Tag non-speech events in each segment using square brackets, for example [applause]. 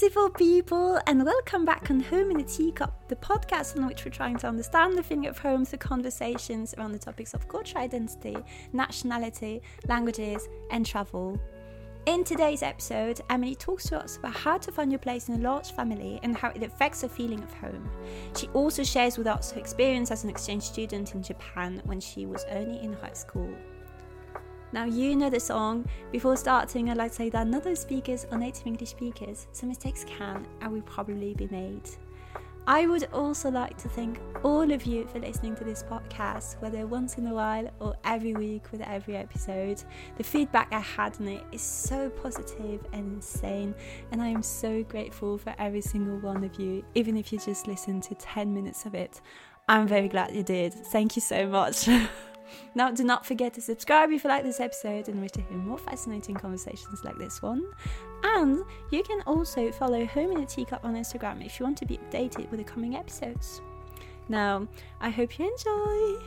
beautiful people, and welcome back on Home in a Teacup, the podcast on which we're trying to understand the feeling of home through conversations around the topics of cultural identity, nationality, languages, and travel. In today's episode, Amélie talks to us about how to find your place in a large family and how it affects the feeling of home. She also shares with us her experience as an exchange student in Japan when she was only in high school. Now, you know the song. Before starting, I'd like to say that not all speakers are native English speakers, so mistakes can and will probably be made. I would also like to thank all of you for listening to this podcast, whether once in a while or every week with every episode. The feedback I had on it is so positive and insane, and I am so grateful for every single one of you, even if you just listened to 10 minutes of it. I'm very glad you did. Thank you so much. [laughs] Now, do not forget to subscribe if you like this episode and wish to hear more fascinating conversations like this one. And you can also follow Home in a Teacup on Instagram if you want to be updated with the coming episodes. Now, I hope you enjoy.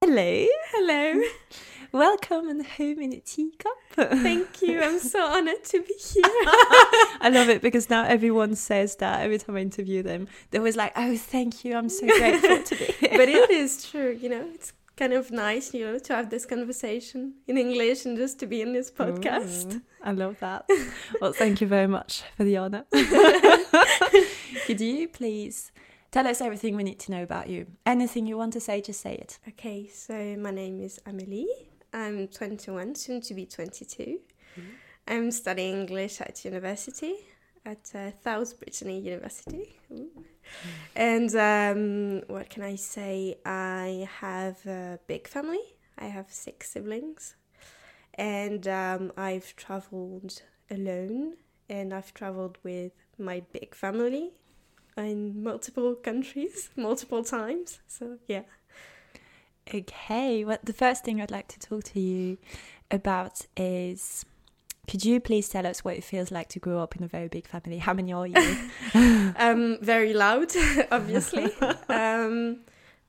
Hello. Hello. [laughs] Welcome and home in a teacup. Thank you. I'm [laughs] so honored to be here. I love it because now everyone says that every time I interview them. They're always like, oh, thank you. I'm so grateful to be here. [laughs] But it is true, you know, it's kind of nice, you know, to have this conversation in English and just to be in this podcast. Ooh, I love that. [laughs] well, thank you very much for the honor. Could you please tell us everything we need to know about you? Anything you want to say, just say it. Okay, so my name is Amélie. I'm 21, soon to be 22. Mm. I'm studying English at university, at uh, South Brittany University. Mm. And um, what can I say? I have a big family. I have six siblings. And um, I've traveled alone and I've traveled with my big family in multiple countries, [laughs] multiple times. So, yeah. Okay, well, the first thing I'd like to talk to you about is could you please tell us what it feels like to grow up in a very big family? How many are you? [laughs] um, very loud, [laughs] obviously. [laughs] um,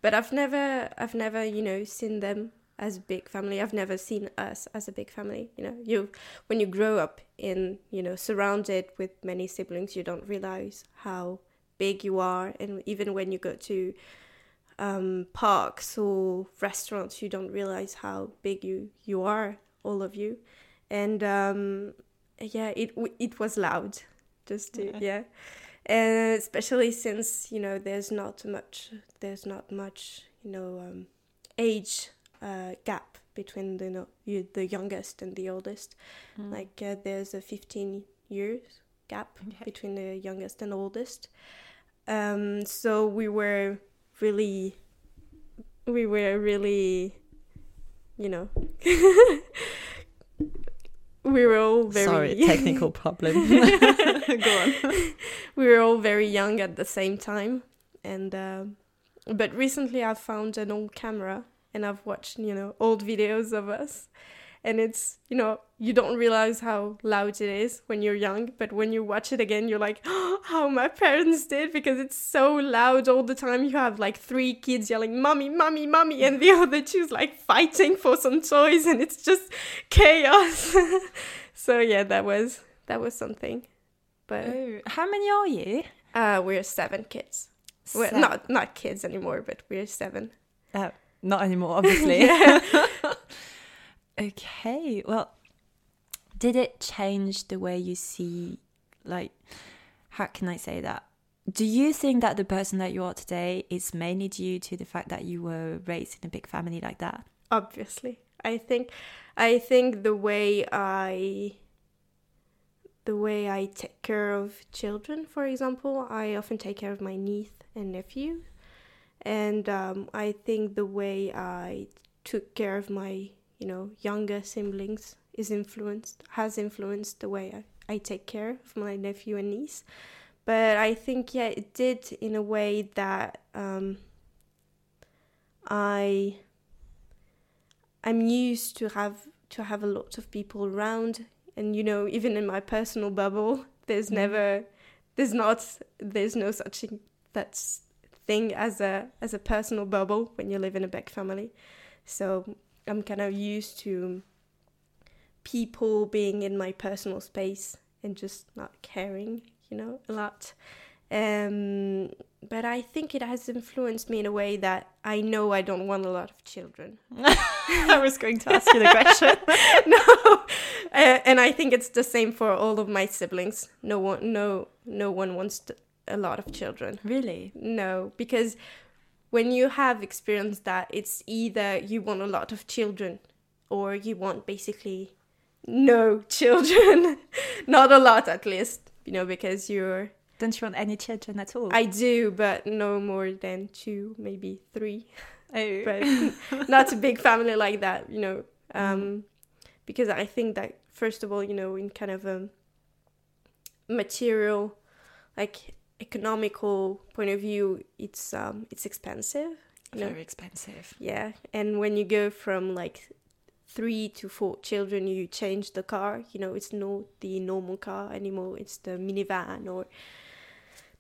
but I've never, I've never, you know, seen them as a big family. I've never seen us as a big family. You know, you when you grow up in, you know, surrounded with many siblings, you don't realize how big you are, and even when you go to um, parks or restaurants, you don't realize how big you you are, all of you, and um, yeah, it it was loud, just to, yeah. yeah. And especially since you know there's not much there's not much you know um, age uh, gap between the you know, the youngest and the oldest. Mm. Like uh, there's a 15 years gap okay. between the youngest and oldest. Um, so we were really we were really you know [laughs] we were all very sorry [laughs] technical problem. [laughs] Go on. We were all very young at the same time and uh, but recently i found an old camera and i've watched you know old videos of us and it's you know you don't realize how loud it is when you're young but when you watch it again you're like oh, [gasps] how my parents did because it's so loud all the time. You have like three kids yelling mommy mommy mommy and the [laughs] other two's like fighting for some toys and it's just chaos. [laughs] So yeah that was that was something. But oh, how many are you? Uh we're seven kids. Seven. we're not not kids anymore but we're seven. Uh, not anymore obviously [laughs] Okay, well, did it change the way you see, like, how can I say that? Do you think that the person that you are today is mainly due to the fact that you were raised in a big family like that? Obviously. I think I think the way I the way I take care of children, for example, I often take care of my niece and nephew, and um, I think the way I took care of my you know younger siblings is influenced has influenced the way I, I take care of my nephew and niece. But i think yeah it did in a way that um, i i'm used to have to have a lot of people around. And you know even in my personal bubble there's mm. never there's not there's no such thing that's thing as a as a personal bubble when you live in a big family. So I'm kind of used to people being in my personal space and just not caring, you know, a lot. Um, but I think it has influenced me in a way that I know I don't want a lot of children. [laughs] I was going to ask you the question. [laughs] no, uh, and I think it's the same for all of my siblings. No one, no, no one wants to, a lot of children. Really? No, because when you have experienced that, it's either you want a lot of children or you want basically no [laughs] children. Not a lot, at least, you know, because you're. Don't you want any children at all? I do, but no more than two, maybe three. oh. [laughs] But [laughs] not a big family like that, you know. Um, because I think that, first of all, you know, in kind of a material, like economical point of view, it's um, it's expensive. You know? Very expensive. Yeah, and when you go from like three to four children, you change the car. You know, it's not the normal car anymore. It's the minivan or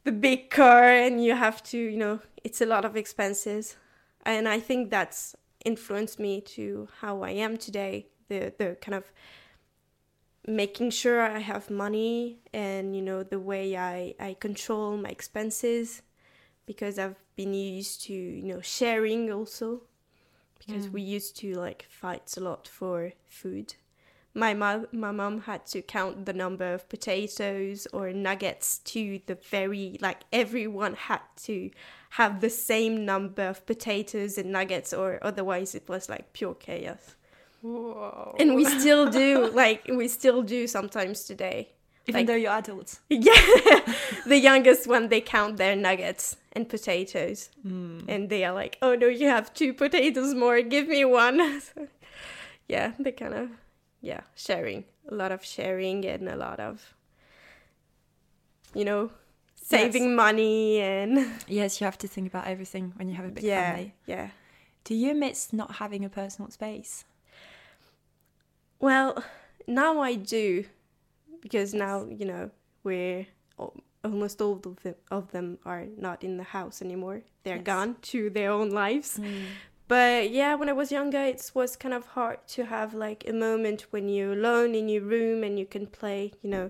the big car, and you have to, you know, it's a lot of expenses. And I think that's influenced me to how I am today. The the kind of making sure I have money and you know the way I I control my expenses because I've been used to you know sharing also because Mm. we used to like fight a lot for food. My mom, my mom had to count the number of potatoes or nuggets to the very like everyone had to have the same number of potatoes and nuggets or otherwise it was like pure chaos. Whoa. And we still do like we still do sometimes today. Even like- though you're adults. [laughs] Yeah, the youngest one they count their nuggets and potatoes, Mm. and they are like, "Oh no, you have two potatoes more. Give me one." [laughs] yeah, they kind of yeah sharing a lot of sharing and a lot of you know saving money and [laughs] Yes, you have to think about everything when you have a big yeah family. yeah. Do you miss not having a personal space? Well, now I do, because now you know we're almost all of them, of them are not in the house anymore. They're Yes. gone [laughs] to their own lives. Hmm. But yeah, when I was younger, it was kind of hard to have like a moment when you're alone in your room and you can play, you know,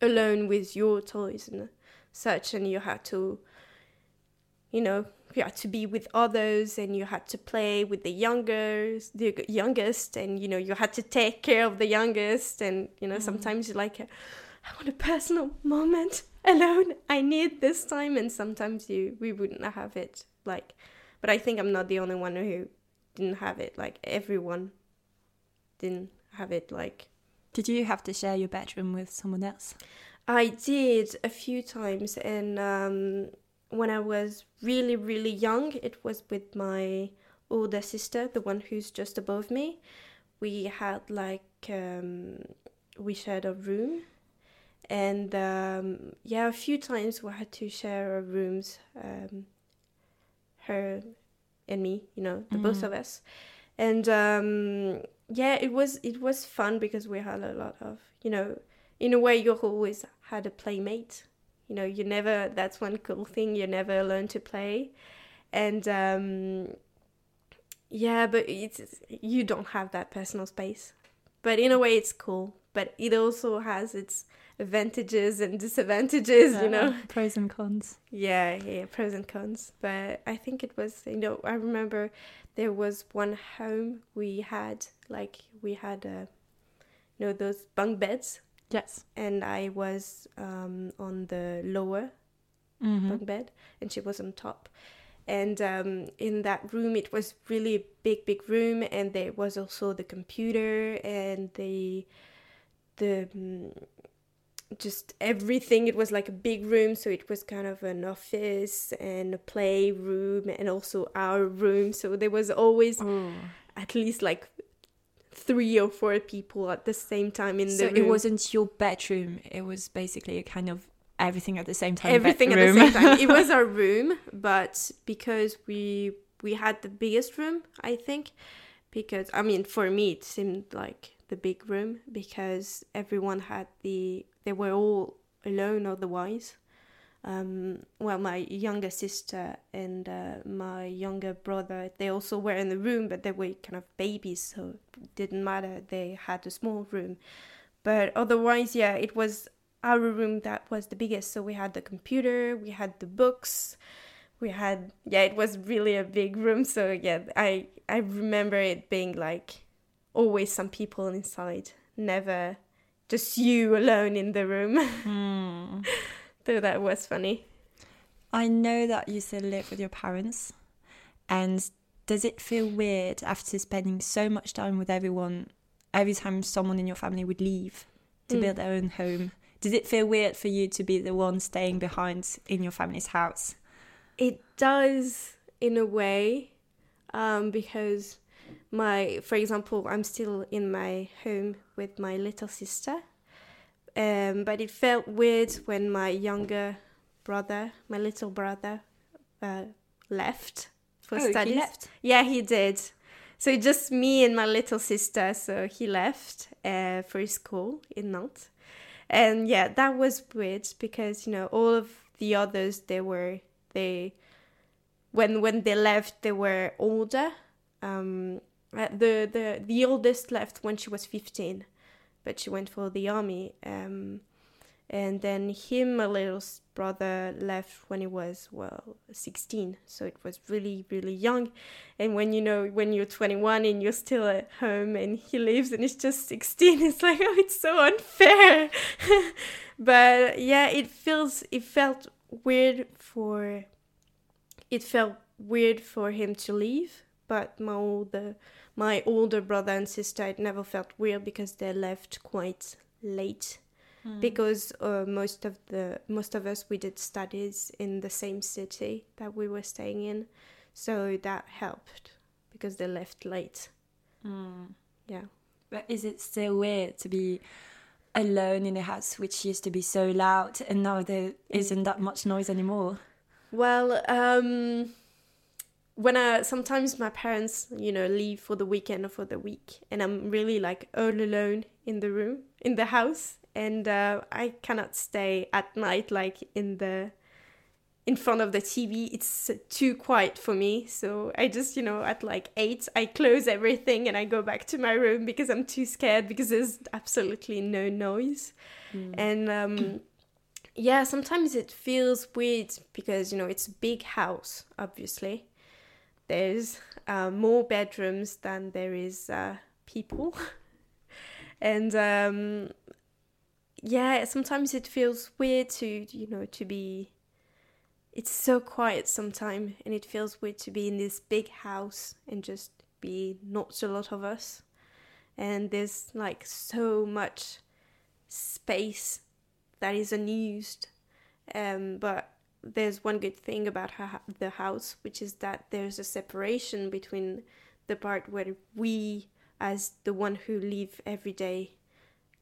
alone with your toys and such, and you had to, you know, you had to be with others and you had to play with the younger, the youngest, and you know, you had to take care of the youngest, and you know, sometimes you're like, I want a personal moment alone. I need this time, and sometimes you we wouldn't have it like but I think I'm not the only one who didn't have it. Like everyone didn't have it. Like Did you have to share your bedroom with someone else? I did a few times, and um, when I was really really young, it was with my older sister, the one who's just above me. We had like um, we shared a room. And um, yeah, a few times we had to share our rooms. Um, her and me, you know, the both Mhm. of us. And um, yeah, it was it was fun because we had a lot of, you know, in a way you always had a playmate. You know, you never that's one cool thing, you never learn to play. And um yeah, but it's you don't have that personal space. But in a way it's cool, but it also has its advantages and disadvantages, you know. Pros and cons. Yeah, yeah, pros and cons. But I think it was, you know, I remember there was one home we had, like, we had, uh, you know, those bunk beds, Yes. and I was um, on the lower Mm-hmm. bunk bed, and she was on top. And um, in that room, it was really a big, big room, and there was also the computer and the the mm, just everything. It was like a big room, so it was kind of an office and a playroom, and also our room. So there was always Oh. at least like three or four people at the same time in So the room. it wasn't your bedroom. It was basically a kind of everything at the same time. everything at the same time. It was our [laughs] room, but because we we had the biggest room, I think, because I mean for me it seemed like the big room because everyone had the they were all alone otherwise. Um, well, my younger sister and uh, my younger brother, they also were in the room, but they were kind of babies, so it didn't matter. They had a small room. But otherwise, yeah, it was our room that was the biggest. So we had the computer, we had the books, we had, yeah, it was really a big room. So yeah, I, I remember it being like always some people inside, never just you alone in the room. Hmm. [laughs] so that was funny. I know that you still live with your parents, and does it feel weird after spending so much time with everyone? Every time someone in your family would leave to Mm. build their own home, does it feel weird for you to be the one staying behind in your family's house? It does in a way, um, because my, for example, I'm still in my home with my little sister, um, but it felt weird when my younger brother, my little brother, uh, left for Oh, he left? Yeah, he did. So just me and my little sister. So he left uh, for school in Nantes, and yeah, that was weird because you know all of the others they were they when when they left they were older. Um, uh, the the the oldest left when she was fifteen, but she went for the army. Um, and then him, my little brother, left when he was well sixteen. So it was really really young. And when you know when you're 21 and you're still at home and he leaves and he's just 16, [laughs] it's like oh it's so unfair. [laughs] but yeah, it feels it felt weird for it felt weird for him to leave. But my older my older brother and sister, it never felt weird because they left quite late. Because uh, most of the most of us we did studies in the same city that we were staying in. So that helped because they left late. Yeah. But is it still weird to be alone in a house which used to be so loud and now there isn't that much noise anymore? well um when I sometimes my parents you know leave for the weekend or for the week and i'm really like all alone in the room in the house and uh, i cannot stay at night like in the in front of the tv it's too quiet for me. So i just you know at like 8 i close everything and i go back to my room because i'm too scared because there's absolutely no noise. And um yeah sometimes it feels weird because you know it's a big house obviously there's uh, more bedrooms than there is uh, people. [laughs] And um, yeah sometimes it feels weird to you know to be it's so quiet sometimes and it feels weird to be in this big house and just be not a lot of us. And there's like so much space that is unused. Um, but there's one good thing about ha- the house, which is that there's a separation between the part where we, as the one who live every day,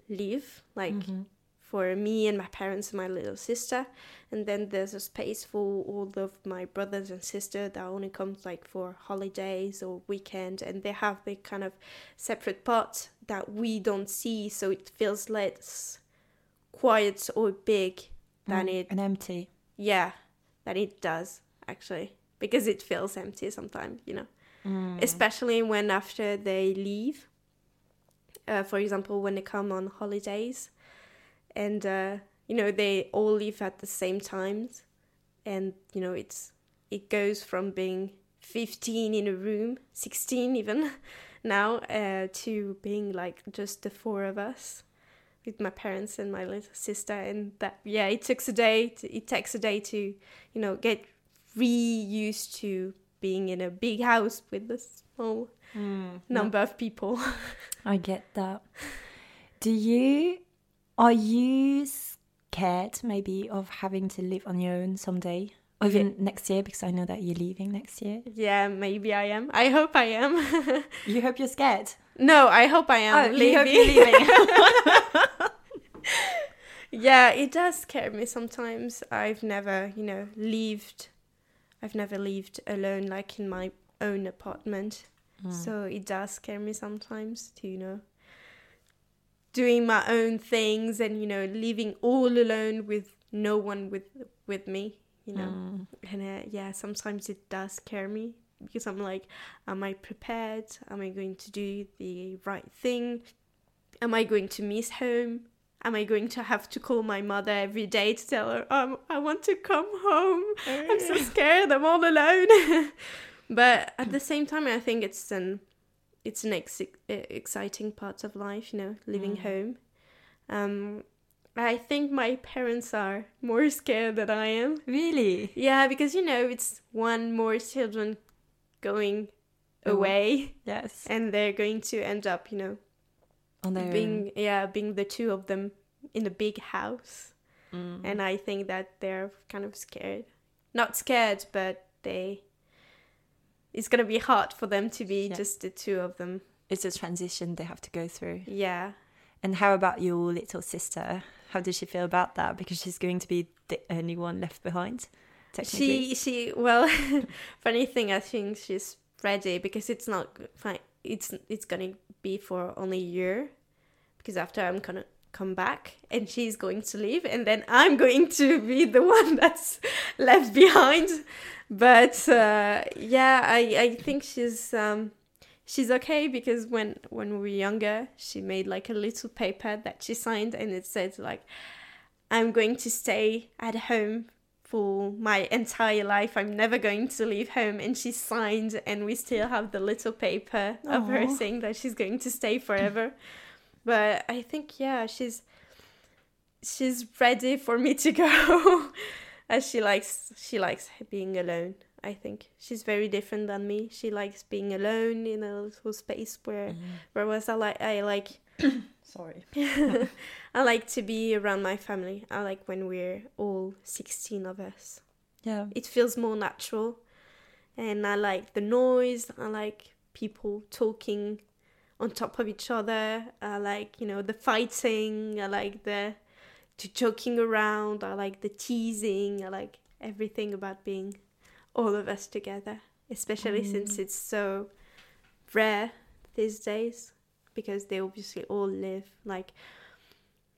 live, like mm-hmm. for me and my parents and my little sister, and then there's a space for all of my brothers and sisters that only comes like for holidays or weekend, and they have the kind of separate part that we don't see, so it feels less quiet or big than mm, it and empty. Yeah, that it does actually because it feels empty sometimes, you know. Especially when after they leave. Uh, for example, when they come on holidays, and uh, you know they all leave at the same times, and you know it's it goes from being fifteen in a room, sixteen even, [laughs] now uh, to being like just the four of us with my parents and my little sister and that yeah it takes a day to, it takes a day to you know get reused to being in a big house with a small hmm. number of people [laughs] I get that. Do you are you scared maybe of having to live on your own someday? Or even next year because I know that you're leaving next year. yeah maybe i am i hope i am [laughs] You hope you're scared. no i hope i am Oh, leaving. [laughs] yeah it does scare me sometimes i've never you know lived i've never lived alone like in my own apartment so it does scare me sometimes to you know doing my own things and you know living all alone with no one with with me, you know. Mm. And uh, yeah, sometimes it does scare me because I'm like, am I prepared? Am I going to do the right thing? Am I going to miss home? Am I going to have to call my mother every day to tell her, um, I want to come home? I'm so scared. I'm all alone. [laughs] but at the same time, I think it's an it's an ex- exciting part of life, you know, living Mm. home. Um, I think my parents are more scared than I am. Really? Yeah, because you know it's one more children going Away. away, Yes. and they're going to end up, you know, On their being yeah, being the two of them in a big house. Mm. And I think that they're kind of scared. Not scared, but they. It's gonna be hard for them to be Yeah. just the two of them. it's a transition they have to go through. Yeah. And how about your little sister? How does she feel about that? Because she's going to be the only one left behind. Technically. She she well, [laughs] funny thing I think she's ready because it's not fine. It's it's gonna be for only a year because after I'm gonna come back and she's going to leave and then I'm [laughs] going to be the one that's left behind. But uh, yeah, I I think she's um she's okay because when when we were younger she made like a little paper that she signed and it said like I'm going to stay at home for my entire life. I'm never going to leave home. And she signed, and we still have the little paper of her saying that she's going to stay forever. But I think, yeah, she's she's ready for me to [laughs] go, as she likes she likes being alone. I think she's very different than me. She likes being alone in a little space where, Mm. whereas I like I [coughs] like Sorry. [laughs] I like to be around my family. I like when we're all 16 of us. Yeah. It feels more natural. And I like the noise. I like people talking on top of each other. I like, you know, the fighting. I like the, the joking around. I like the teasing. I like everything about being all of us together, especially since Mm. it's so rare these days because they obviously all live like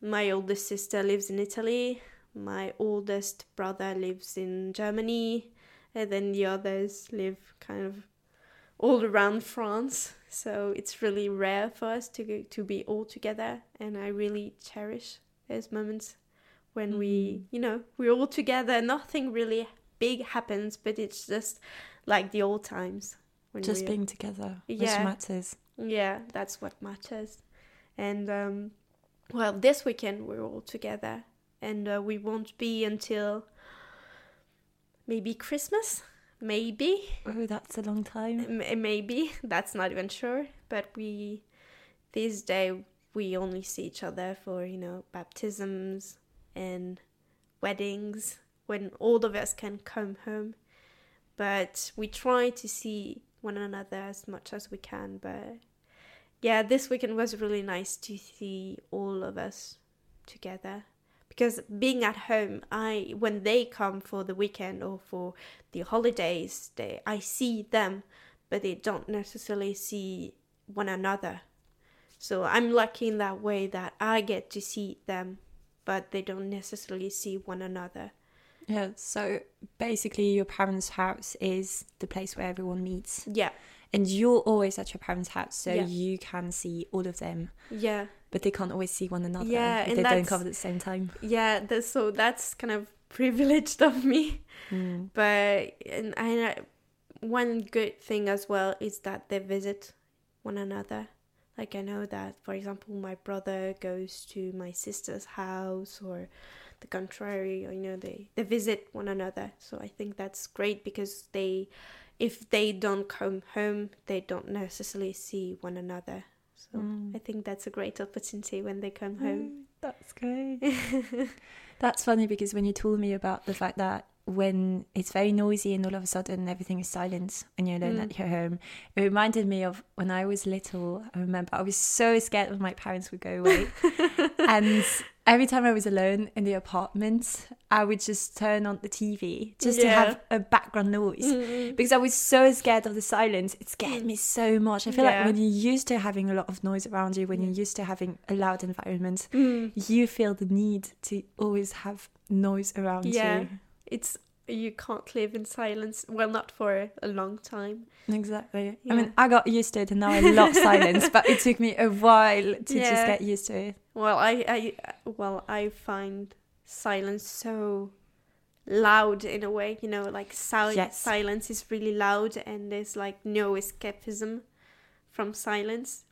my oldest sister lives in Italy, my oldest brother lives in Germany, and then the others live kind of all around France. So it's really rare for us to to be all together, and I really cherish those moments when we, Mm. you know, we're all together. Nothing really big happens, but it's just like the old times when Just being together, Yeah. matters. yeah, that's what matters. And um, well, this weekend we're all together, and uh, we won't be until maybe Christmas, maybe, Oh, that's a long time. M- eh, maybe. That's not even sure. But we this day we only see each other for you know baptisms and weddings when all of us can come home. But we try to see one another as much as we can. But yeah, this weekend was really nice to see all of us together. Because being at home, I when they come for the weekend or for the holidays, they I see them, but they don't necessarily see one another. So I'm lucky in that way that I get to see them, but they don't necessarily see one another. Yeah. So basically, your parents' house is the place where everyone meets, Yeah, and you're always at your parents' house, so Yeah. you can see all of them, yeah, but they can't always see one another. Yeah, if they don't cover at the same time. yeah. So that's kind of [laughs] privileged of me. Mm. But and I, one good thing as well is that they visit one another. Like I know that, for example, my brother goes to my sister's house, or the contrary. Or, you know, they they visit one another. So I think that's great because they, if they don't come home, they don't necessarily see one another. So Mm. I think that's a great opportunity when they come home. Mm, that's great. [laughs] That's funny because when you told me about the fact that when it's very noisy and all of a sudden everything is silent and you're alone Mm. at your home, it reminded me of when I was little. I remember I was so scared when my parents would go away, [laughs] and every time I was alone in the apartment, I would just turn on the TV just to have a background noise Mm. because I was so scared of the silence. It scared me so much. I feel like when you're used to having a lot of noise around you, when you're used to having a loud environment, Mm. you feel the need to always have noise around Yeah. you. It's you can't live in silence. Well, not for a long time. Exactly. Yeah. I mean, I got used to it and now I love [laughs] silence, but it took me a while to just get used to it. Well, I, I, well, I find silence so loud in a way. You know, like sil- Yes. silence is really loud, and there's like no escapism from silence.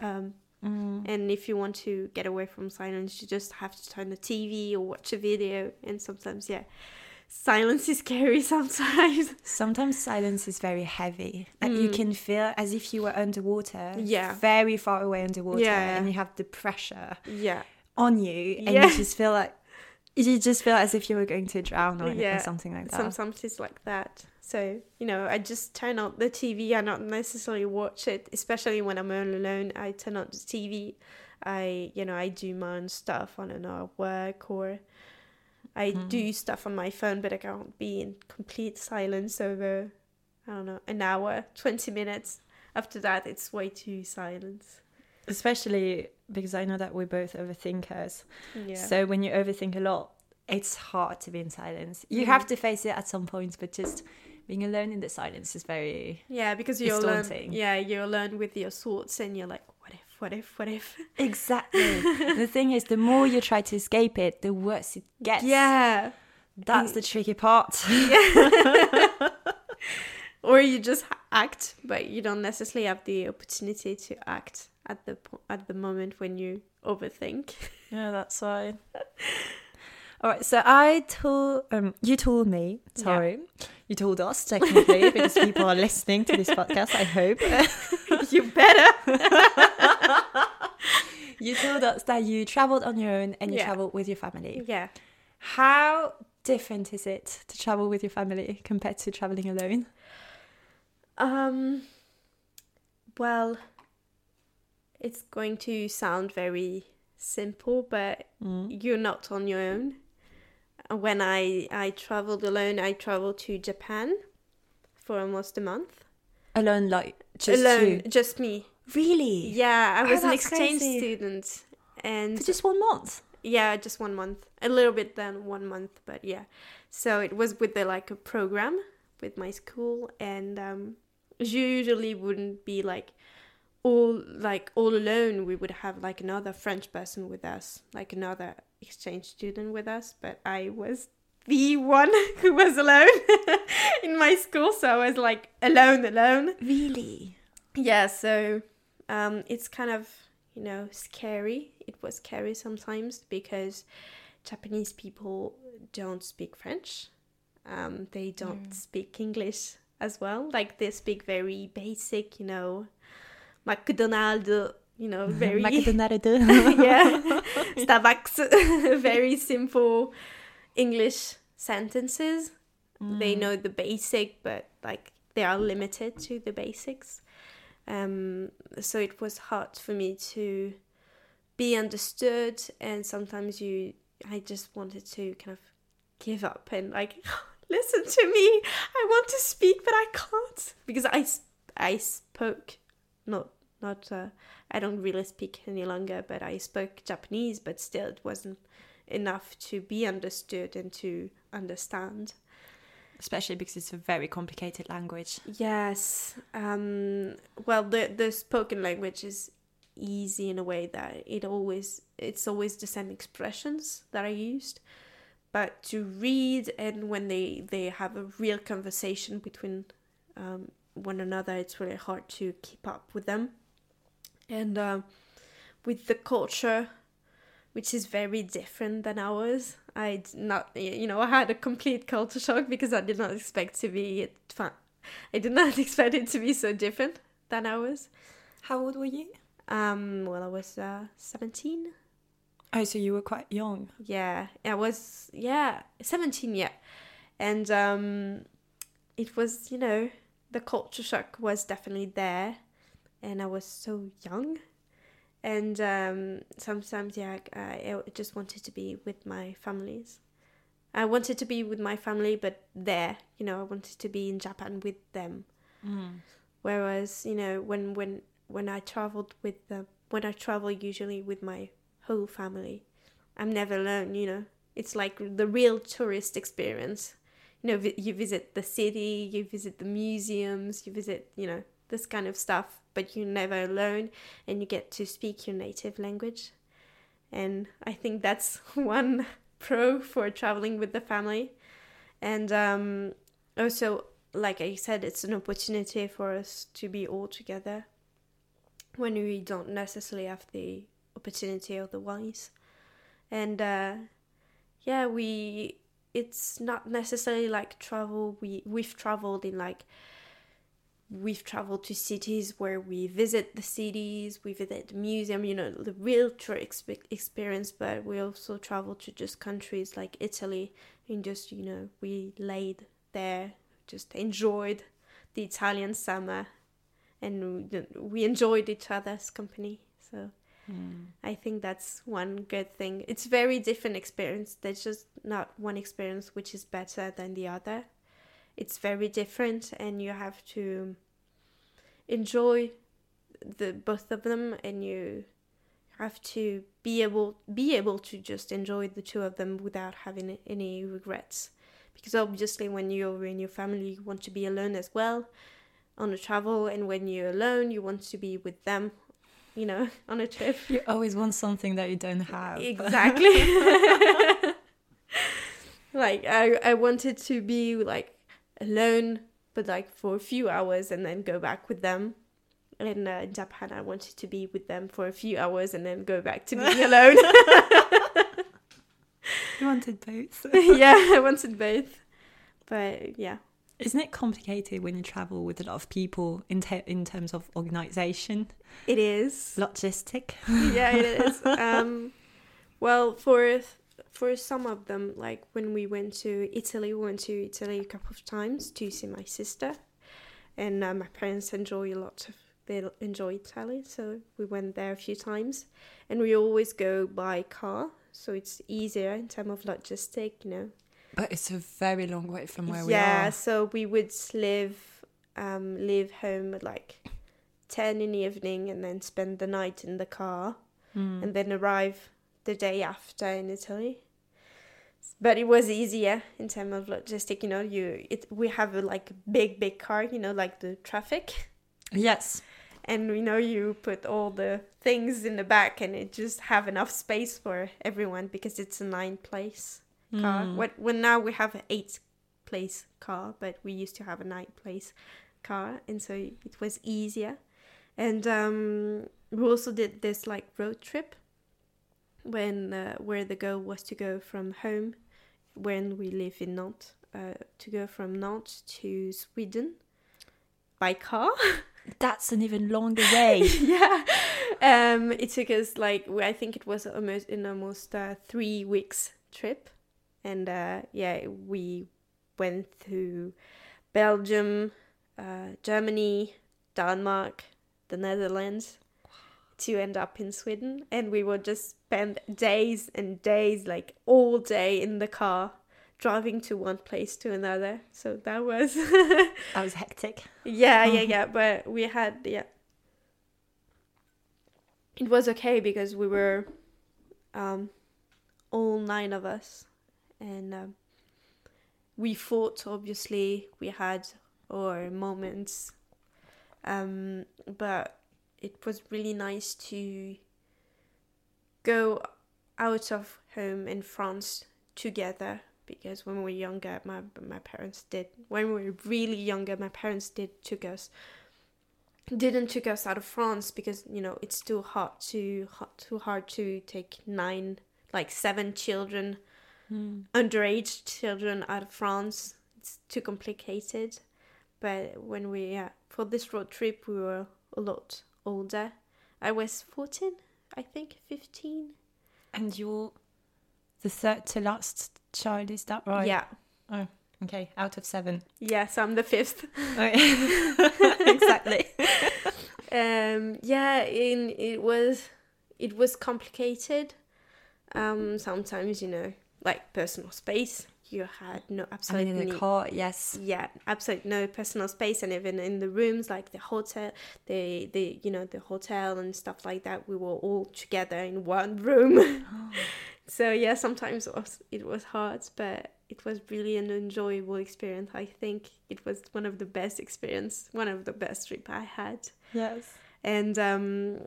Um, Mm. and if you want to get away from silence, you just have to turn the TV or watch a video. And sometimes, yeah, silence is scary [laughs] sometimes. Sometimes silence is very heavy. Like you Mm. can feel as if you were underwater. Yeah. Very far away underwater. Yeah. And you have the pressure yeah, on you. And Yeah. you just feel like you just feel as if you were going to drown or, Yeah. or something like that. sometimes it's like that. So, you know, I just turn on the TV. I not necessarily watch it, especially when I'm all alone. I turn on the TV. I, you know, I do my own stuff. I don't know, work or I Mm. do stuff on my phone, but I can't be in complete silence over, I don't know, an hour, [laughs] 20 minutes. After that, it's way too silent. Especially because I know that we're both overthinkers. Yeah. So when you overthink a lot, it's hard to be in silence. You Mhm. have to face it at some point, but just being alone in the silence is very yeah, because you're alone. Yeah, you're alone with your thoughts and you're like, what if, what if, exactly. [laughs] the thing is, the more you try to escape it, the worse it gets. Yeah. that's the tricky part. [laughs] or you just act but you don't necessarily have the opportunity to act at the at the moment when you overthink yeah, that's fine. [laughs] All right, so I told um, you told me. Sorry, you told us technically [laughs] because people are listening to this podcast. I hope [laughs] [laughs] you better you told us that you traveled on your own and you Yeah. traveled with your family. yeah How different is it to travel with your family compared to traveling alone? um well it's going to sound very simple but Mm. you're not on your own when i i traveled alone i traveled to japan for almost a month Alone, like just alone you. just me Really? yeah i Oh, was an exchange crazy. student and For just one month. Yeah, just one month. A little bit than one month, but yeah. So it was with the like a program with my school, and um, usually wouldn't be like all like all alone. We would have like another French person with us, like another exchange student with us. But I was the one [laughs] who was alone [laughs] in my school, so I was like alone, alone. Really? Yeah, so um, it's kind of, you know, scary. It was scary sometimes because Japanese people don't speak French. Um, they don't speak English as well. Like they speak very basic, you know, McDonald's, you know, [laughs] very [laughs] yeah, [laughs] Starbucks, very simple English sentences. They know the basic, but like they are limited to the basics. Um, so it was hard for me to be understood, and sometimes you, I just wanted to kind of give up and like listen to me. I want to speak, but I can't because I I spoke not not uh, I don't really speak any longer, but I spoke Japanese, but still it wasn't enough to be understood and to understand. Especially because it's a very complicated language. Yes. Um, well, the the spoken language is easy in a way that it always it's always the same expressions that are used, but to read and when they they have a real conversation between um, one another, it's really hard to keep up with them, and um, with the culture. Which is very different than ours. I not, you know, I had a complete culture shock because I did not expect to be it fun. I did not [laughs] expect it to be so different than ours. How old were you? Um, well, I was uh, 17. Oh, so you were quite young. Yeah, I was, yeah, 17, yeah. And um, it was, you know, the culture shock was definitely there. And I was so young. and um, sometimes yeah I, I just wanted to be with my families. I wanted to be with my family but there you know i wanted to be in japan with them. Mm. whereas you know when when when i traveled with the when i travel usually with my whole family i'm never alone you know. It's like the real tourist experience. You know vi- you visit the city you visit the museums you visit you know this kind of stuff but you're never alone and you get to speak your native language. And i think that's [laughs] one pro for traveling with the family. And um, also like i said it's an opportunity for us to be all together when we don't necessarily have the opportunity otherwise. And uh, yeah we it's not necessarily like travel we we've traveled in like we've traveled to cities where we visit the cities we visit the museum you know the real tour exp- experience but we also travel to just countries like italy and just you know we laid there just enjoyed the italian summer and we- enjoyed each other's company so Mm. I think that's one good thing. It's very different experience. There's just not one experience which is better than the other. It's very different and you have to enjoy the both of them and you have to be able be able to just enjoy the two of them without having any regrets. Because obviously when you're in your family you want to be alone as well on a travel and when you're alone you want to be with them you know [laughs] on a trip You always want something that you don't have. Exactly. [laughs] [laughs] like I I wanted to be like alone, but like for a few hours and then go back with them. And uh, in Japan, I wanted to be with them for a few hours and then go back to being [laughs] alone. You wanted both. [laughs] yeah, I wanted both. But yeah, Isn't it complicated when you travel with a lot of people in, te- in terms of organization, it is. logistic? yeah, it is. [laughs] Um, well, for for some of them, like when we went to Italy, we went to Italy a couple of times to see my sister, and uh, my parents enjoy a lot of they enjoy Italy, so we went there a few times, and we always go by car, so it's easier in terms of logistic, you know. But it's a very long way from where yeah, we are. Yeah, so we would live um leave home at like ten in the evening, and then spend the night in the car Mm. and then arrive the day after in Italy. But it was easier in terms of logistic, you know. You it we have a like big big car, you know, like the traffic, Yes. and we know you put all the things in the back, and it just have enough space for everyone because it's a nine place car. Mm. What when now we have an eight place car, but we used to have a nine place car, and so it was easier. And um, we also did this like road trip when uh, where the goal was to go from home when we live in Nantes uh, to go from Nantes to Sweden by car. [laughs] That's an even longer way. [laughs] yeah. Um, it took us like I think it was almost in almost uh, three weeks trip, and uh, yeah, we went through Belgium, uh, Germany, Denmark, the Netherlands to end up in Sweden, and we would just spend days and days, like all day in the car, driving to one place to another. So that was [laughs] that was hectic. yeah, yeah, Mhm. yeah. But we had yeah. It was okay because we were, um, all nine of us, and um, we fought. Obviously, we had our moments, um, but it was really nice to go out of home in France together because when we were younger my my parents did when we were really younger my parents did took us didn't took us out of France because you know it's too hard to too hard to take nine like seven children Mm. underage children out of France it's too complicated but when we yeah for this road trip we were a lot older I was 14 I think 15 And you're the third to last child, is that right? yeah Oh, Okay, out of seven. Yes, I'm the fifth [laughs] [laughs] exactly. [laughs] um yeah in it was it was complicated. Um, sometimes you know, like personal space, you had no I absolutely mean, in the car, yes. yeah absolutely no personal space and even in the rooms like the hotel the the you know the hotel and stuff like that we were all together in one room [gasps] [laughs] so yeah sometimes it was it was hard but it was really an enjoyable experience i think it was one of the best experience one of the best trip i had Yes. and um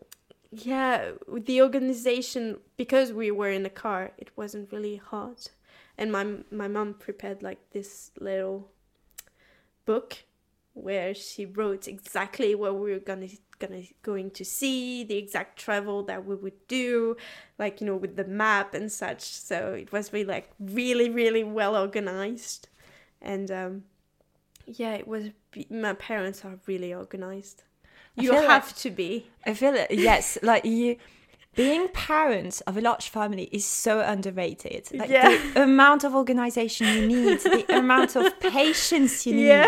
yeah with the organization because we were in a car it wasn't really hard and my my mom prepared like this little book where she wrote exactly what we were gonna gonna going to see the exact travel that we would do like you know with the map and such so it was really like really really well organized and um yeah it was my parents are really organized you have like- to be I feel it. Yes, like you. Being parents of a large family is so underrated. Like Yeah. the [laughs] amount of organization you need, the [laughs] amount of patience you need. Yeah.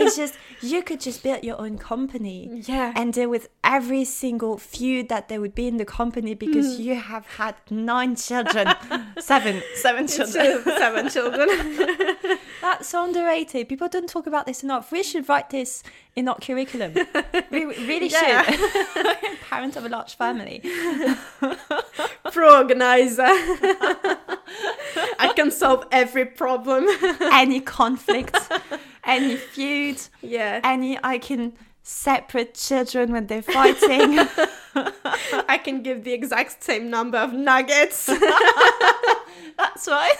It's just you could just build your own company yeah and deal with every single feud that there would be in the company because Mm. you have had nine children, [laughs] seven, seven children. seven children That's so underrated. People don't talk about this enough. We should write this in our curriculum. We really should. Parent of a large family. [laughs] pro organizer [laughs] i can solve every problem. [laughs] Any conflict, any feud, yeah. any I can separate children when they're fighting. i can give the exact same number of nuggets. That's right.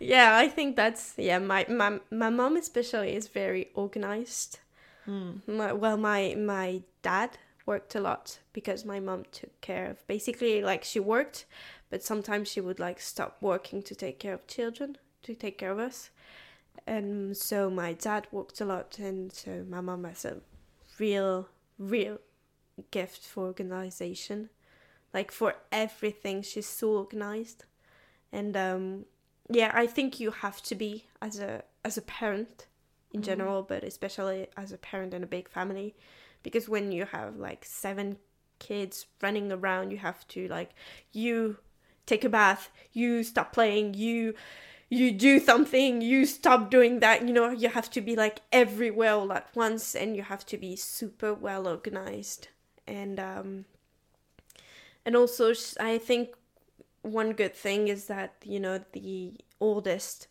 yeah i think that's yeah my my, my mom especially is very organized. Hmm. My, well my my dad worked a lot because my mom took care of basically like she worked but sometimes she would like stop working to take care of children to take care of us. And so my dad worked a lot and so my mom has a real real gift for organization like for everything she's so organized. And um yeah i think you have to be as a as a parent in general but especially as a parent in a big family because when you have like seven kids running around you have to like you take a bath you stop playing you you do something you stop doing that you know you have to be like everywhere all at once and you have to be super well organized. And um and also i think one good thing is that you know the oldest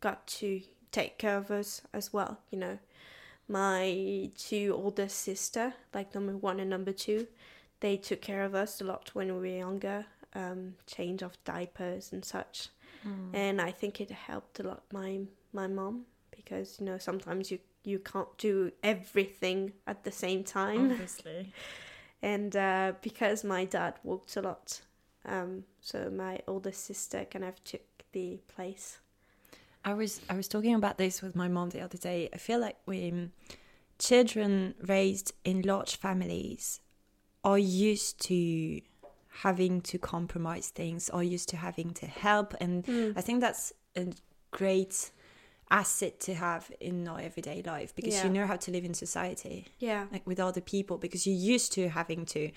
got to take care of us as well you know my two older sister like number one and number two they took care of us a lot when we were younger um, change of diapers and such. And i think it helped a lot my my mom because you know sometimes you you can't do everything at the same time. Obviously. [laughs] and uh, because my dad worked a lot um, so my older sister kind of took the place I was I was talking about this with my mom the other day. I feel like we um, children raised in large families are used to having to compromise things, are used to having to help, and I think that's a great asset to have in our everyday life because Yeah. you know how to live in society yeah like with other people because you're used to having to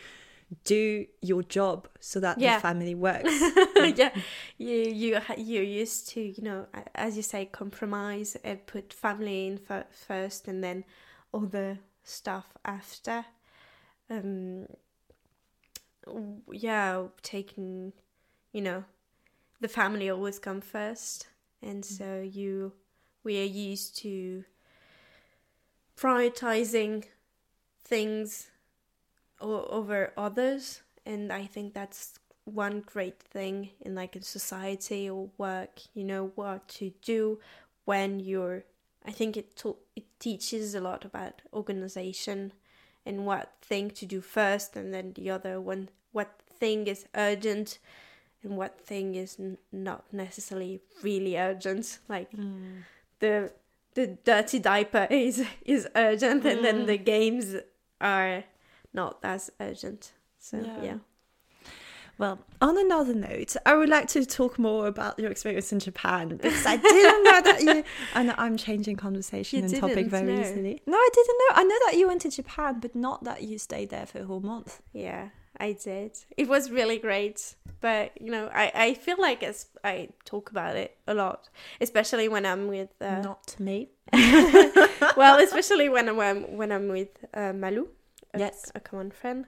do your job so that Yeah. the family works. [laughs] Yeah. You you you're used to you know as you say compromise and put family in fir- first and then all the stuff after. Um yeah taking you know the family always come first. And so you we are used to prioritizing things over others and i think that's one great thing in like in society or work you know what to do when you're i think it it teaches a lot about organization and what thing to do first and then the other one what thing is urgent and what thing is n- not necessarily really urgent. Like mm. the the dirty diaper [laughs] is is urgent and then the mm. games are not as urgent so Yeah. yeah. Well, on another note, I would like to talk more about your experience in Japan because I didn't know that you. [laughs] And I'm changing conversation You and topic very know. easily. No, I didn't know. I know that you went to Japan, but not that you stayed there for a whole month. Yeah, I did. It was really great. But, you know, I, I feel like as I talk about it a lot, especially when I'm with. Uh, Not me. [laughs] [laughs] well, especially when I'm, when I'm with uh, Malu, a, Yes. a common friend.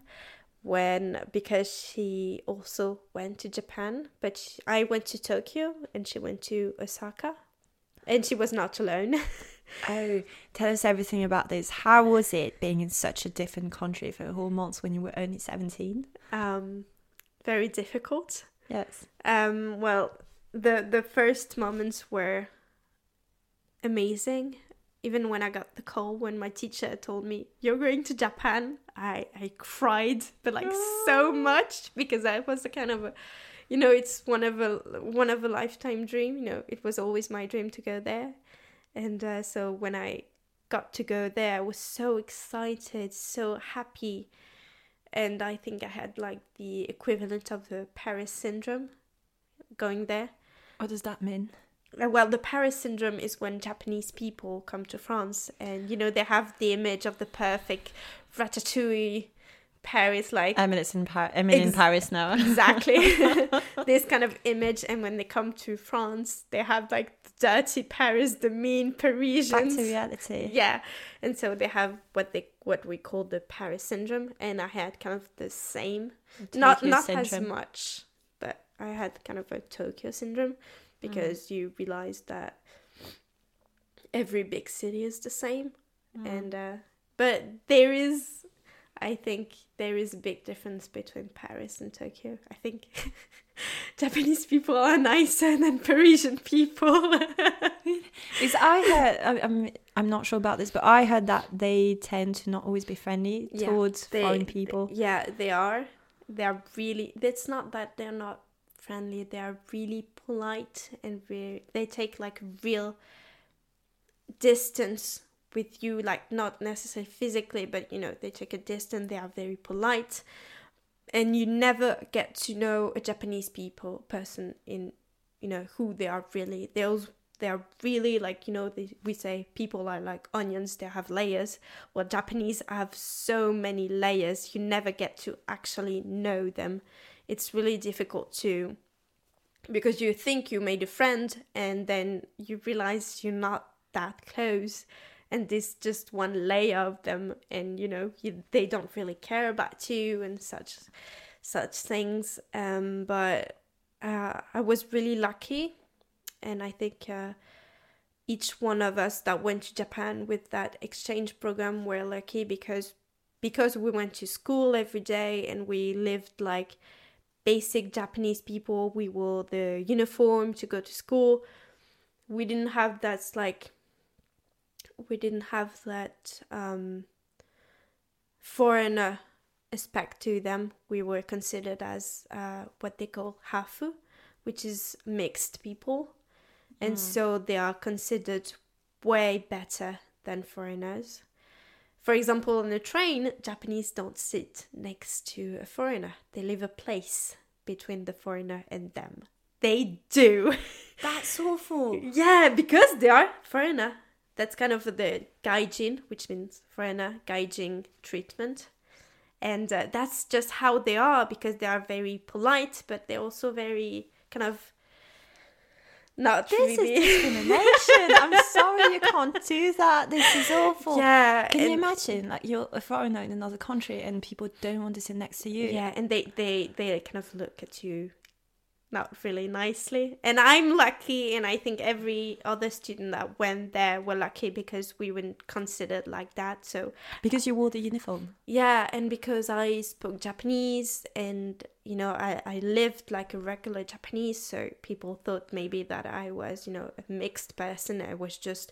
When, because she also went to Japan, but she, I went to Tokyo and she went to Osaka. And she was not alone. [laughs] Oh, tell us everything about this. How was it being in such a different country for a whole month when you were only 17? um, very difficult. Yes. Um, well, the the first moments were amazing. Even when I got the call, when my teacher told me you're going to Japan, I I cried, but like so much because I was a kind of a, you know, it's one of a one of a lifetime dream. You know, it was always my dream to go there, and uh, so when I got to go there, I was so excited, so happy, and I think I had like the equivalent of the Paris syndrome going there. What does that mean? Uh, Well, the Paris syndrome is when Japanese people come to France and, you know, they have the image of the perfect ratatouille Paris, like I mean, it's in, Par- I mean, in Paris now. [laughs] exactly [laughs] this kind of image. And when they come to France, they have like the dirty Paris, the mean parisians Back to reality. Yeah, and so they have what they what we call the Paris syndrome, and I had kind of the same not not as much, but I had kind of a Tokyo syndrome because you realize that every big city is the same, and uh, but there is, I think there is a big difference between Paris and Tokyo. I think [laughs] Japanese people are nicer than Parisian people. [laughs] Is I heard, I'm, I'm not sure about this, but I heard that they tend to not always be friendly Yeah, towards They- foreign people. Yeah, they are. They are really. It's not that they're not friendly. They are really polite and. They take like real distance with you, like not necessarily physically, but you know they take a distance. They are very polite, and you never get to know a Japanese people person in, you know, who they are really. They'll they are really like you know they, we say people are like onions they have layers well japanese have so many layers you never get to actually know them it's really difficult to because you think you made a friend and then you realize you're not that close and there's just one layer of them and you know you, they don't really care about you and such such things. Um but uh, i was really lucky and I think uh, each one of us that went to Japan with that exchange program were lucky because because we went to school every day and we lived like basic Japanese people. We wore the uniform to go to school. We didn't have that like we didn't have that um, foreigner aspect to them. We were considered as uh, what they call hafu, which is mixed people and so they are considered way better than foreigners. For example, on a train, Japanese don't sit next to a foreigner. They leave a place between the foreigner and them. They do. [laughs] That's awful. yeah, because they are foreigner. That's kind of the gaijin, which means foreigner gaijin treatment. And uh, that's just how they are because they are very polite, but they're also very kind of not This really. is discrimination. I'm [laughs] sorry you can't do that. This is awful. Yeah, Can you imagine, like you're a foreigner in another country and people don't want to sit next to you? Yeah, and they they they kind of look at you not really nicely. And I'm lucky, and I think every other student that went there were lucky because we weren't considered like that. So Because you wore the uniform. yeah, and because I spoke Japanese and you know I, I lived like a regular Japanese, so people thought maybe that I was you know a mixed person. I was just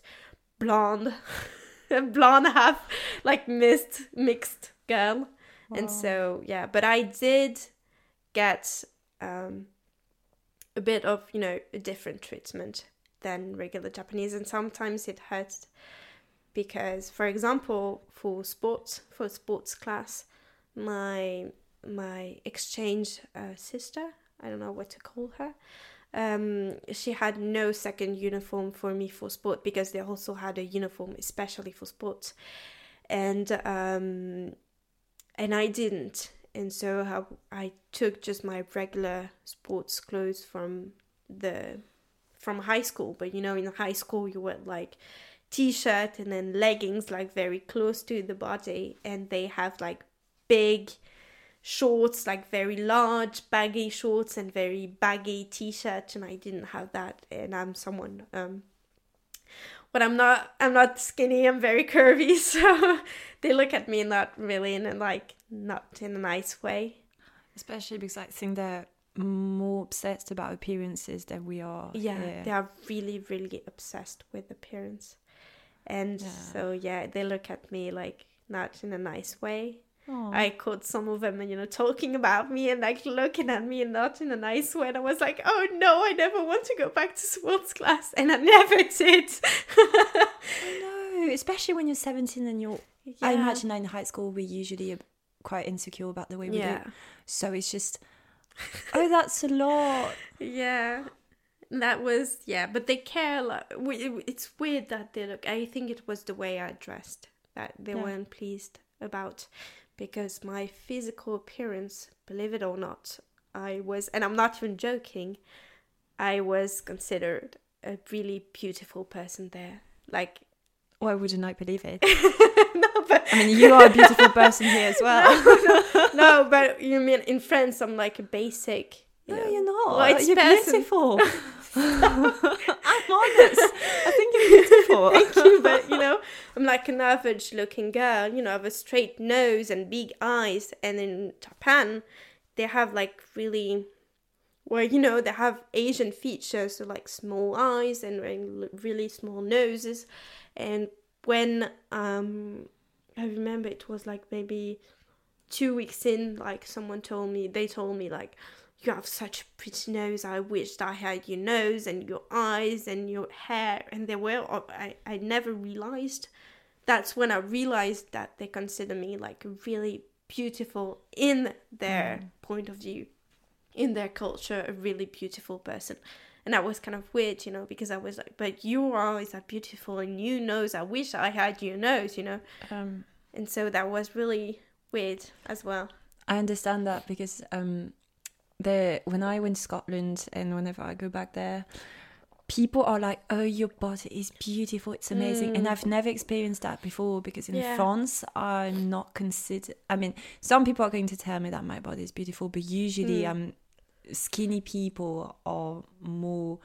blonde, [laughs] a blonde half like mixed mixed girl, and so yeah. But I did get um, a bit of you know a different treatment than regular Japanese, and sometimes it hurts because for example for sports for sports class my my exchange uh, sister i don't know what to call her um, she had no second uniform for me for sport because they also had a uniform especially for sports. And um, and i didn't and so I, took just my regular sports clothes from the from high school. But you know, in high school, you wear like t-shirt and then leggings like very close to the body. And they have like big shorts like very large baggy shorts and very baggy t-shirt and I didn't have that. And I'm someone um but I'm not I'm not skinny I'm very curvy [laughs] so they look at me not really in a like not in a nice way. Especially because I think they're more obsessed about appearances than we are yeah they are really really obsessed with appearance. And yeah. so yeah they look at me like not in a nice way Aww. I caught some of them, you know, talking about me and like looking at me and not in a nice way. And I was like, oh no, I never want to go back to sports class. And I never [laughs] did. no, especially when you're 17 and you're, yeah. I imagine in high school, we usually are quite insecure about the way we yeah. do. So it's just, oh, that's a lot. Yeah that was yeah but they care a lot it's weird that they look i think it was the way i dressed that they yeah. weren't pleased about because my physical appearance believe it or not i was and i'm not even joking i was considered a really beautiful person there like why wouldn't i believe it [laughs] no but i mean you are a beautiful person here as [laughs] well no, no, no but you mean in france i'm like a basic you no, know, you're not. You're person. beautiful. [laughs] I'm honest. I think you're beautiful. [laughs] Thank you, but you know, [laughs] I'm like an average looking girl. You know, I have a straight nose and big eyes. And in Japan, they have like really, well, you know, they have Asian features, so like small eyes and really small noses. And when um, I remember it was like maybe two weeks in, like someone told me, they told me like you have such a pretty nose. I wished I had your nose and your eyes and your hair. And they were, I, I never realized. That's when I realized that they consider me like really beautiful in their mm. point of view, in their culture, a really beautiful person. And that was kind of weird, you know, because I was like, but your eyes are beautiful and you nose, I wish I had your nose, you know. Um, and so that was really weird as well. I understand that because um, the when I went to Scotland and whenever I go back there, people are like, "Oh, your body is beautiful. It's amazing." Mm. And I've never experienced that before because in yeah. France, I'm not considered. I mean, some people are going to tell me that my body is beautiful, but usually, mm. um, skinny people are more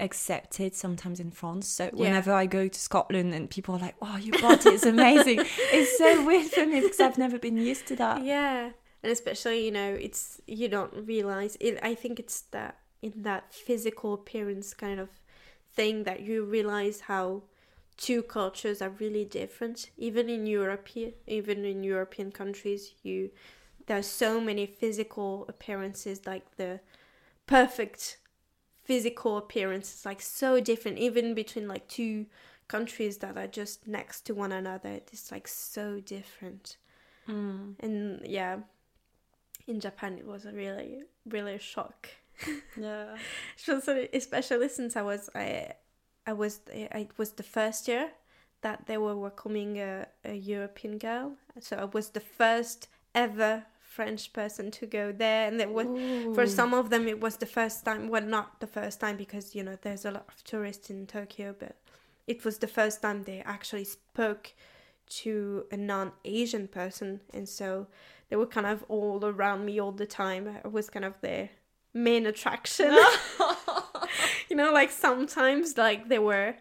accepted sometimes in France. So yeah. whenever I go to Scotland and people are like, "Wow, your body is amazing," [laughs] it's so weird for me because I've never been used to that. Yeah and especially you know it's you don't realize it i think it's that in that physical appearance kind of thing that you realize how two cultures are really different. Even in europe even in european countries you there's so many physical appearances like the perfect physical appearance is like so different. Even between like two countries that are just next to one another it's like so different. Mm. and yeah in Japan it was a really really a shock. [laughs] Yeah, especially since I was I I was I was the first year that they were welcoming a, a European girl, so I was the first ever French person to go there, and it was Ooh. for some of them it was the first time. Well, not the first time because you know there's a lot of tourists in Tokyo, but it was the first time they actually spoke to a non-Asian person, and so they were kind of all around me all the time. I was kind of their main attraction. [laughs] [laughs] you know, like sometimes like there were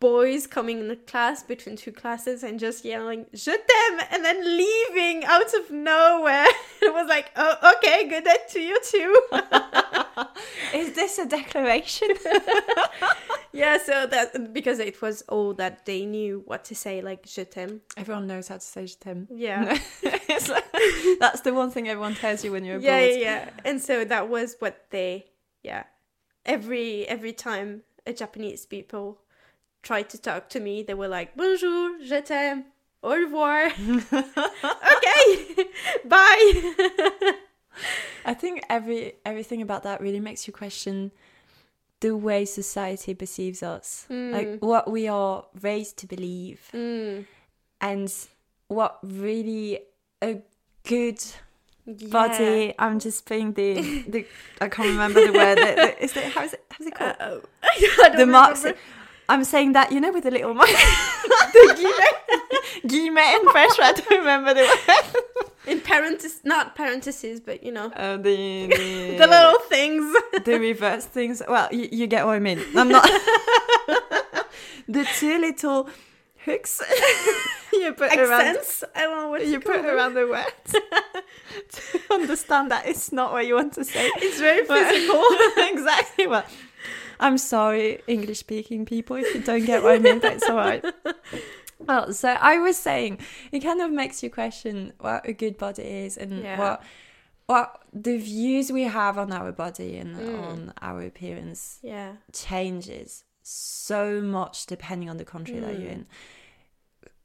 boys coming in the class between two classes and just yelling "Je t'aime" and then leaving out of nowhere. [laughs] it was like, oh, okay, good day to you too. Is this a declaration? Yeah, so that because it was all that they knew what to say, like "Je t'aime." Everyone knows how to say "Je t'aime." Yeah, [laughs] like, that's the one thing everyone tells you when you're abroad. Yeah, yeah, yeah. And so that was what they, yeah, every every time a Japanese people tried to talk to me, they were like "Bonjour, je t'aime." Au revoir. [laughs] okay. [laughs] Bye. I think every everything about that really makes you question the way society perceives us, mm. like what we are raised to believe, mm. and what really a good body. I'm just being the [laughs] the. I can't remember the word. The, the, is it how is it how's it called? Uh, [laughs] I don't the marks. I'm saying that you know with the little mark. [laughs] the guillemets. Guillemets in French. I don't remember the word. In parentheses, not parentheses, but you know Uh, the the, [laughs] the little things. [laughs] the reverse things. Well, you, you get what I mean. I'm not [laughs] the two little hooks you put around Accents. I don't know what you put them. around the words to understand that it's not what you want to say. It's very physical. exactly. Well, I'm sorry, English speaking people, if you don't get what I mean, that's all right. Well, so I was saying, it kind of makes you question what a good body is and Yeah. what what the views we have on our body and Mm. on our appearance yeah. changes so much depending on the country that you're Mm. in.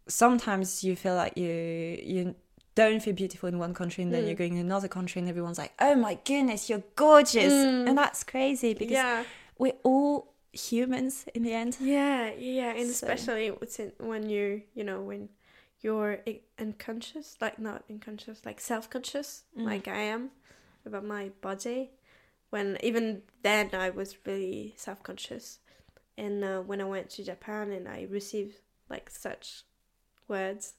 Sometimes you feel like you you don't feel beautiful in one country and then Mm. you're going to another country and everyone's like, "Oh my goodness, you're gorgeous." Mm. And that's crazy because Yeah. we're all humans in the end. Yeah, yeah, and So- especially when you, you know, when you're unconscious, like not unconscious, like self-conscious, Mm. like I am about my body. When even then I was really self-conscious, and uh, when I went to Japan and I received like such words,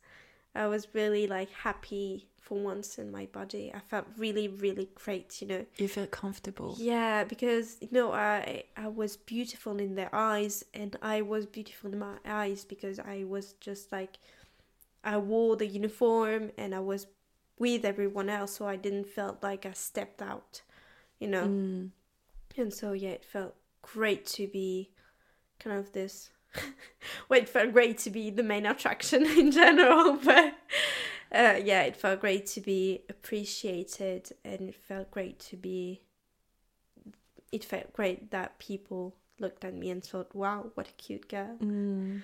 I was really like happy for once in my body. I felt really, really great, you know. You feel comfortable. Yeah, because you know I I was beautiful in their eyes, and I was beautiful in my eyes because I was just like I wore the uniform and I was with everyone else, so I didn't feel like I stepped out, you know. Mm. And so yeah, it felt great to be kind of this. [laughs] well, it felt great to be the main attraction [laughs] in general, [laughs] but uh, yeah, it felt great to be appreciated, and it felt great to be. It felt great that people looked at me and thought, "Wow, what a cute girl." Mm.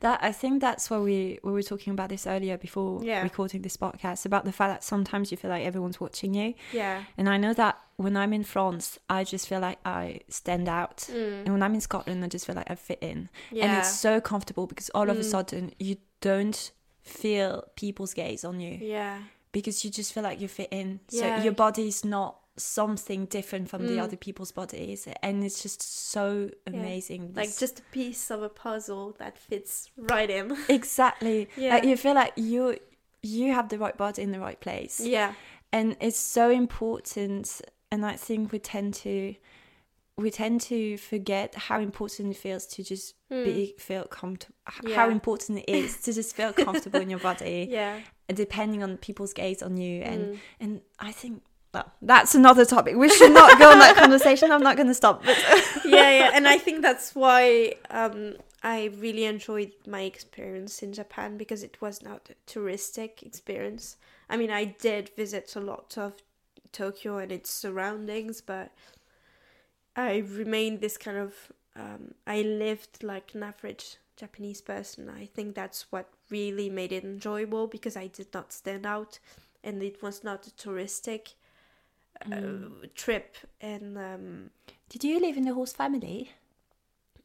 That I think that's why we we were talking about this earlier before Yeah. recording this podcast about the fact that sometimes you feel like everyone's watching you, Yeah. and I know that when I'm in France, I just feel like I stand out, Mm. and when I'm in Scotland, I just feel like I fit in, Yeah. and it's so comfortable because all of a Mm. sudden you don't feel people's gaze on you yeah. because you just feel like you fit in. So Yeah. your body's not something different from the Mm. other people's bodies, and it's just so amazing. Like This- just a piece of a puzzle that fits right in. [laughs] exactly. Yeah. Like you feel like you you have the right body in the right place, yeah. and it's so important. And I think we tend to we tend to forget how important it feels to just be feel comfortable. How Hmm. Important it is to just feel [laughs] comfortable in your body, Yeah. depending on people's gaze on you. And Mm. and I think. Well, that's another topic. We should not go on that [laughs] conversation. I'm not going to stop. But yeah, yeah, [laughs] and I think that's why um, I really enjoyed my experience in Japan because it was not a touristic experience. I mean, I did visit a lot of Tokyo and its surroundings, but I remained this kind of. Um, I lived like an average Japanese person. I think that's what really made it enjoyable because I did not stand out, and it was not a touristic uh, trip. And um, did you live in the host family?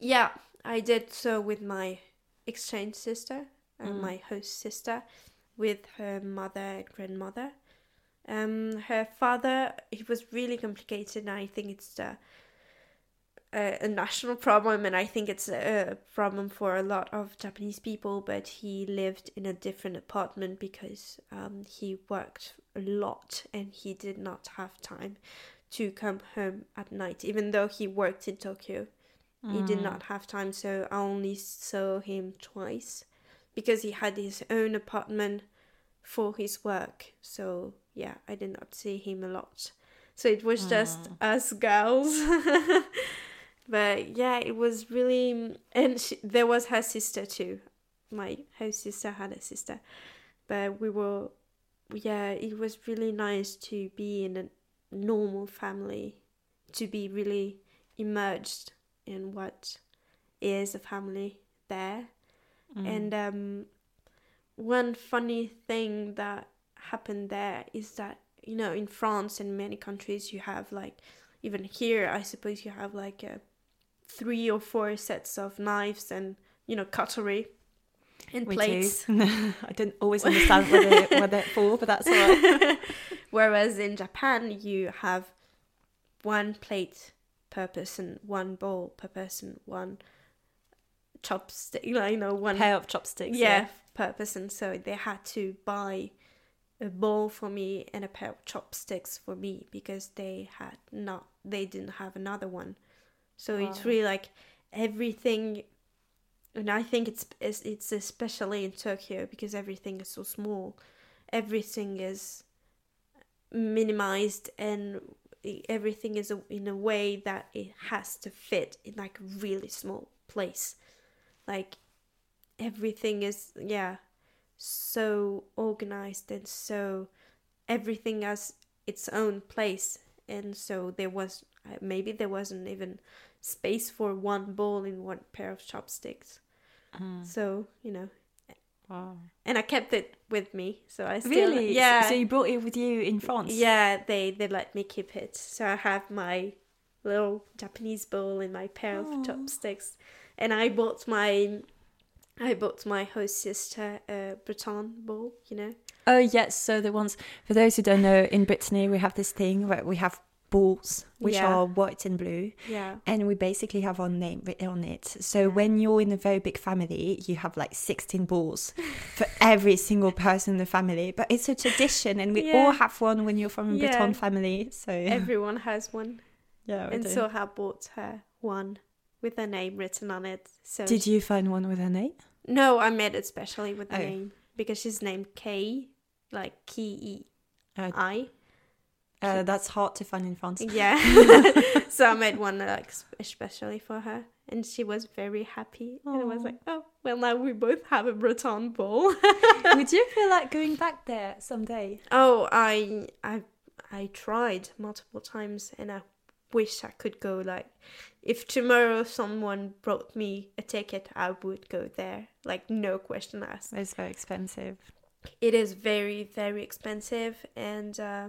yeah, I did so with my exchange sister and Mm. my host sister, with her mother and grandmother. Um, her father, it was really complicated, and I think it's a, a, a national problem, and I think it's a, problem for a lot of Japanese people. But he lived in a different apartment because um, he worked a lot, and he did not have time to come home at night, even though he worked in Tokyo he did not have time so i only saw him twice because he had his own apartment for his work. So yeah i did not see him a lot. So it was just us girls [laughs] but yeah it was really and she, there was her sister too. My host sister had a sister. But we were yeah it was really nice to be in a normal family to be really immersed in what is a family there. And um, one funny thing that happened there is that, you know, in France and many countries, you have like, even here, I suppose you have like a three or four sets of knives and, you know, cutlery and We plates. do. [laughs] I didn't always understand what, they, what they're for, but that's all right. [laughs] Whereas in Japan, you have one plate per person, one bowl per person, one chopstick, you know, one pair of chopsticks. yeah, per person. So they had to buy a bowl for me and a pair of chopsticks for me because they had not, they didn't have another one. So it's really like everything, and I think it's it's it's especially in Tokyo because everything is so small. Everything is minimized and everything is a, in a way that it has to fit in like a really small place. Like everything is yeah so organized and so everything has its own place. And so there was uh, maybe there wasn't even space for one bowl in one pair of chopsticks Mm. so you know Wow. and i kept it with me so i still Really? yeah So you brought it with you in France? yeah, they they let me keep it. So I have my little Japanese bowl and my pair Aw. of chopsticks, and I bought my I bought my host sister a Breton bowl. You know. Oh yes. So the ones for those who don't know, in Brittany we have this thing where we have balls which Yeah. are white and blue, Yeah. and we basically have our name written on it. So Yeah. when you're in a very big family, you have like 16 balls [laughs] for every single person in the family. But it's a tradition, and we Yeah. all have one when you're from a. Breton family. So [laughs] Everyone has one, yeah. and do. so I bought her one with her name written on it. So did you find one with her name? No, I made it specially with the Oh. name because she's named K, like K E I. Oh. Uh, that's hard to find in France. Yeah. [laughs] [laughs] so I made one like especially for her, and she was very happy. And I was like, oh, well, now we both have a Breton ball. [laughs] Would you feel like going back there someday? oh, I, I, I tried multiple times, and I wish I could go. Like, if tomorrow someone brought me a ticket, I would go there. Like, no question asked. It's very expensive. it is very very expensive and uh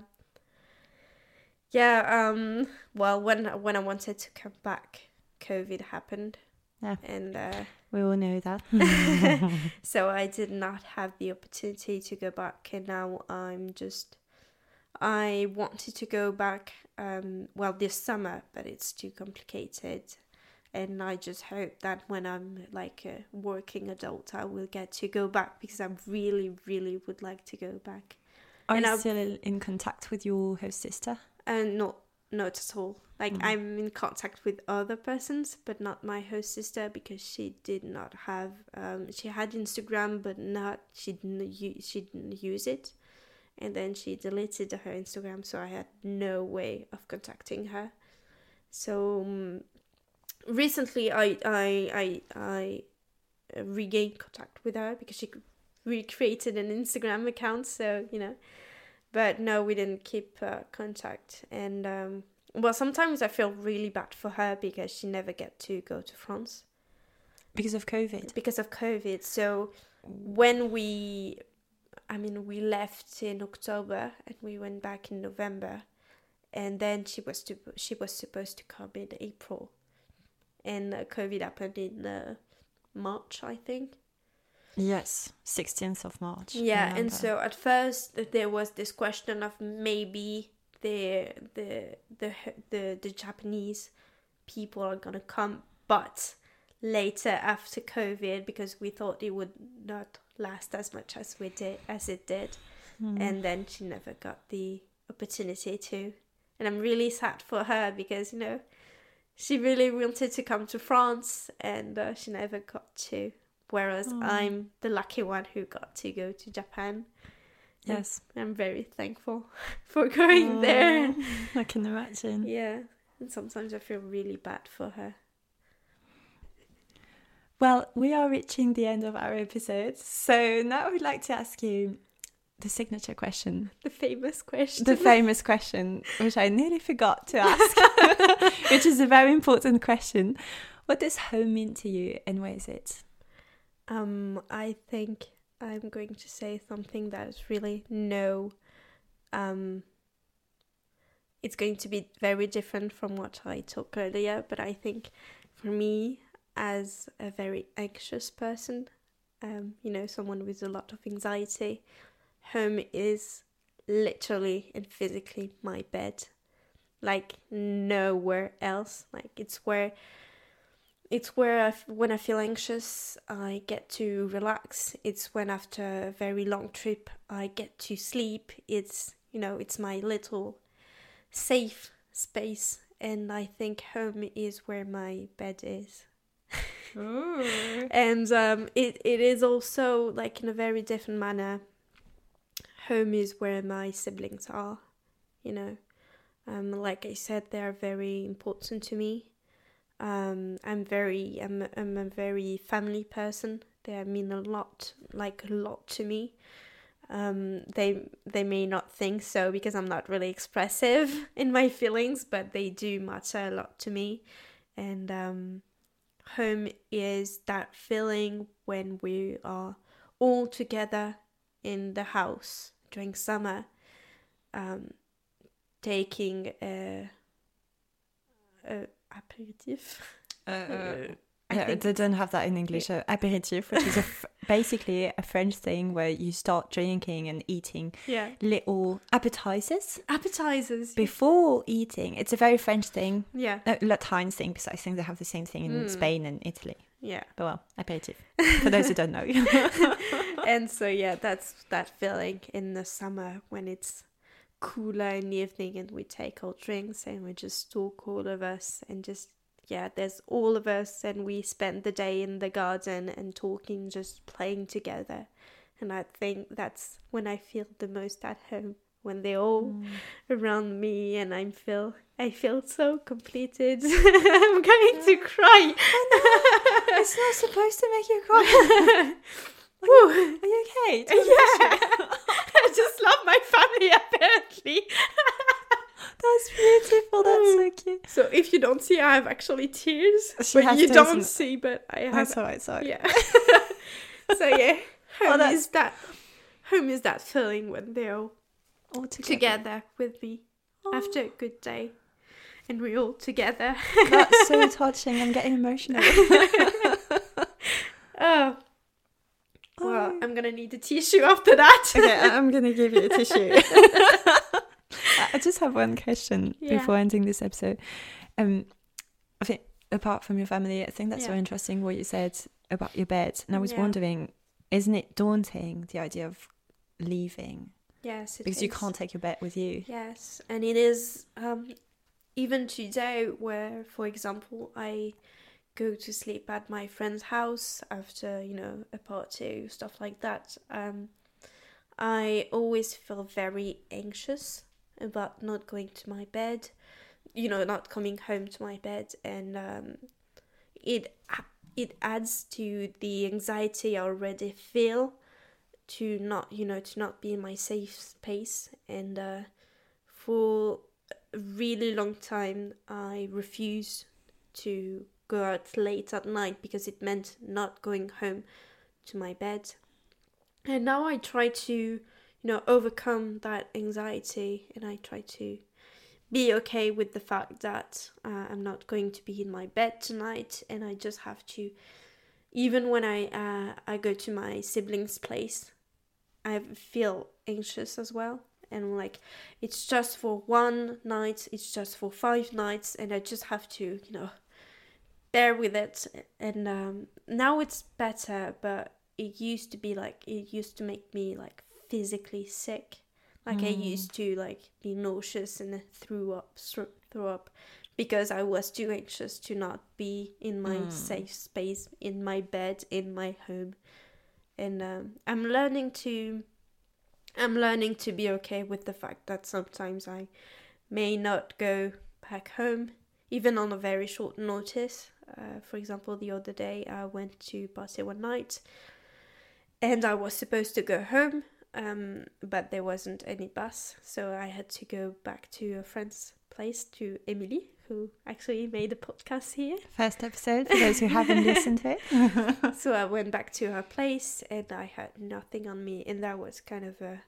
yeah um well when when i wanted to come back covid happened Yeah. and uh We all know that. [laughs] [laughs] so i did not have the opportunity to go back and now i'm just i wanted to go back um well this summer but it's too complicated and i just hope that when i'm like a working adult i will get to go back because i really really would like to go back Are And you I've- still in contact with your host sister? And not not at all. Like Mhm. i'm in contact with other persons but not my host sister because she did not have um she had instagram but not she didn't use she didn't use it. And then she deleted her instagram so i had no way of contacting her. So um, recently i i i i uh, regained contact with her because she recreated an instagram account so you know but no we didn't keep uh, contact. And um well sometimes i feel really bad for her because she never get to go to france. Because of COVID. because of covid. So when we i mean we left in october and we went back in november and then she was to she was supposed to come in april. And uh, covid happened in uh, march i think Yes, 16th of March. Yeah, and so at first there was this question of maybe the the the the, the Japanese people are gonna come, but later after COVID, because we thought it would not last as much as we did as it did, Mm. and then she never got the opportunity to, and I'm really sad for her because you know she really wanted to come to France and uh, she never got to. Whereas Mm. I'm the lucky one who got to go to Japan. yes. I'm very thankful [laughs] for going there. Oh, I can imagine. Yeah, and sometimes I feel really bad for her. Well, we are reaching the end of our episode. So now I would like to ask you the signature question, [laughs] The famous question. the famous question, which I nearly forgot to ask, [laughs] which is a very important question. What does home mean to you and where is it? Um, I think I'm going to say something that is really no. Um, it's going to be very different from what I talked earlier, but I think for me, as a very anxious person, um, you know, someone with a lot of anxiety, home is literally and physically my bed. Like nowhere else. Like it's where it's where I, when I feel anxious, I get to relax. It's when after a very long trip, I get to sleep. It's you know, it's my little safe space, and I think home is where my bed is. [laughs] and um, it it is also like in a very different manner. Home is where my siblings are, you know. Um, like I said, they are very important to me. Um, I'm very I'm, I'm a very family person. They mean a lot, like a lot to me. Um, they they may not think so because I'm not really expressive [laughs] in my feelings, but they do matter a lot to me. And um, home is that feeling when we are all together in the house during summer, um, taking a, a aperitif. Uh, uh, yeah, think... they don't have that in English. Uh, aperitif, which is a f- [laughs] basically a French thing where you start drinking and eating yeah. little appetizers. Appetizers before eating. It's a very French thing. Yeah, uh, Latin thing because I think they have the same thing in mm. Spain and Italy. Yeah, but well, aperitif [laughs] for those who don't know. [laughs] and so yeah, that's that feeling in the summer when it's cooler in the evening and we take our drinks and we just talk all of us and just yeah, there's all of us, and we spend the day in the garden and talking, just playing together. And I think that's when I feel the most at home when they're all mm. around me and I feel I feel so completed. [laughs] I'm going to cry. Oh, no. it's not supposed to make you cry. [laughs] are, you, are you okay? yeah. I just love my family [laughs] apparently. That's beautiful. That's so mm. cute. So if you don't see, I have actually tears. She but you don't see, but I have. That's alright. Sorry. Yeah. [laughs] so yeah, oh, home oh, is that. Home is that feeling when they're all, all together. together with me oh. after a good day, and we're all together. That's so [laughs] touching. I'm getting emotional. oh. Well, oh. I'm gonna need a tissue after that. okay, I'm gonna give you a [laughs] tissue. I just have one question yeah. before ending this episode. Um, I think apart from your family, I think that's yeah. so interesting what you said about your bed. And I was yeah. wondering, isn't it daunting the idea of leaving? Yes, because is. you can't take your bed with you. Yes, and it is um, even today, where, for example, I go to sleep at my friend's house after you know a party, stuff like that. Um, I always feel very anxious about not going to my bed, you know, not coming home to my bed, and um, it it adds to the anxiety I already feel to not, you know, to not be in my safe space, and uh, for a really long time I refused to go out late at night because it meant not going home to my bed. And now I try to you know, overcome that anxiety and I try to be okay with the fact that uh, I'm not going to be in my bed tonight and I just have to even when I uh, I go to my siblings' place I feel anxious as well and like it's just for one night it's just for five nights and I just have to you know bear with it and um, now it's better but it used to be like it used to make me like physically sick. Like mm. I used to like be nauseous and threw up, throw up, because I was too anxious to not be in my mm. safe space, in my bed, in my home. And um, I'm learning to, I'm learning to be okay with the fact that sometimes I may not go back home, even on a very short notice. Uh, for example, the other day I went to party one night, and I was supposed to go home um, but there wasn't any bus, so I had to go back to a friend's place to Emily, who actually made a podcast here. First episode for those who haven't listened to it. [laughs] so I went back to her place and I had nothing on me, and that was kind of a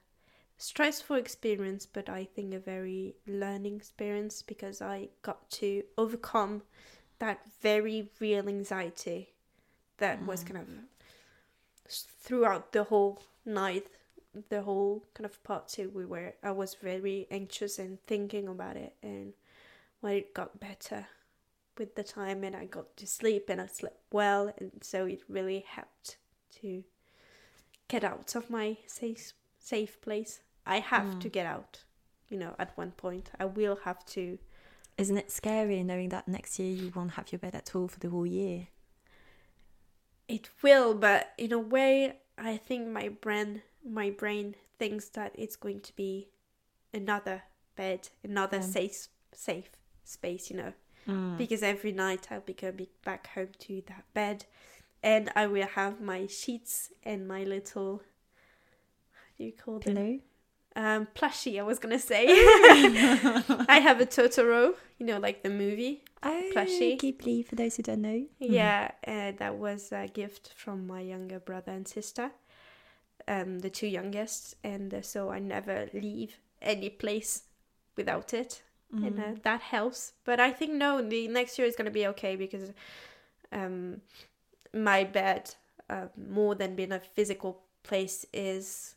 stressful experience, but I think a very learning experience because I got to overcome that very real anxiety that mm. was kind of throughout the whole night the whole kind of part two, we were I was very anxious and thinking about it, and when it got better with the time, and I got to sleep, and I slept well, and so it really helped to get out of my safe safe place. I have Mm. to get out, you know. At one point, I will have to. Isn't it scary knowing that next year you won't have your bed at all for the whole year? It will, but in a way, I think my brain, my brain thinks that it's going to be another bed, another Yeah. safe, safe space, you know. Mm. Because every night I'll be going back home to that bed, and I will have my sheets and my little, how do you call them? Um, plushie. I was gonna say. [laughs] I have a Totoro, you know, like the movie. Oh, Plushie. Ghibli, for those who don't know. Yeah, uh, that was a gift from my younger brother and sister, um, the two youngest, and uh, so I never leave any place without it, and uh, that helps. But I think no, the next year is gonna be okay because um, my bed, uh, more than being a physical place, is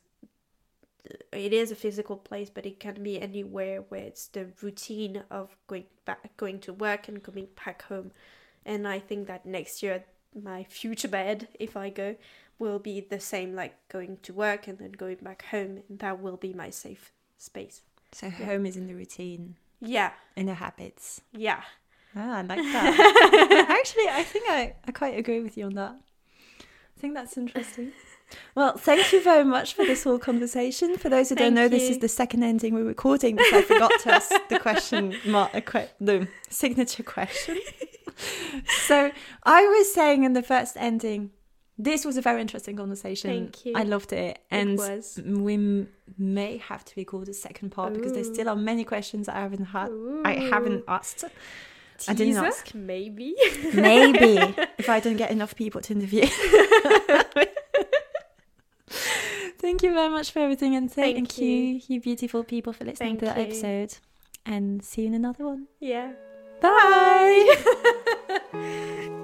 it is a physical place, but it can be anywhere where it's the routine of going back, going to work and coming back home. And I think that next year, my future bed, if I go, will be the same, like going to work and then going back home, and that will be my safe space. So home is in the routine, Yeah, in the habits. yeah. Ah, I like that. [laughs] Actually, I think I, I quite agree with you on that. I think that's interesting. [laughs] Well, thank you very much for this whole conversation. For those who don't Thank know, this is the second ending we're recording because I forgot to ask the question, mar- a que- the signature question. [laughs] so I was saying in the first ending, this was a very interesting conversation. Thank you. I loved it, and it we m- may have to record a second part because there still are many questions I haven't had. I haven't asked. I didn't ask. Maybe. Maybe if I don't get [laughs] enough people to interview. [laughs] Thank you very much for everything and thank, Thank you. you. you, beautiful people, for listening to Thank that you. episode. And see you in another one. yeah. Bye. [laughs]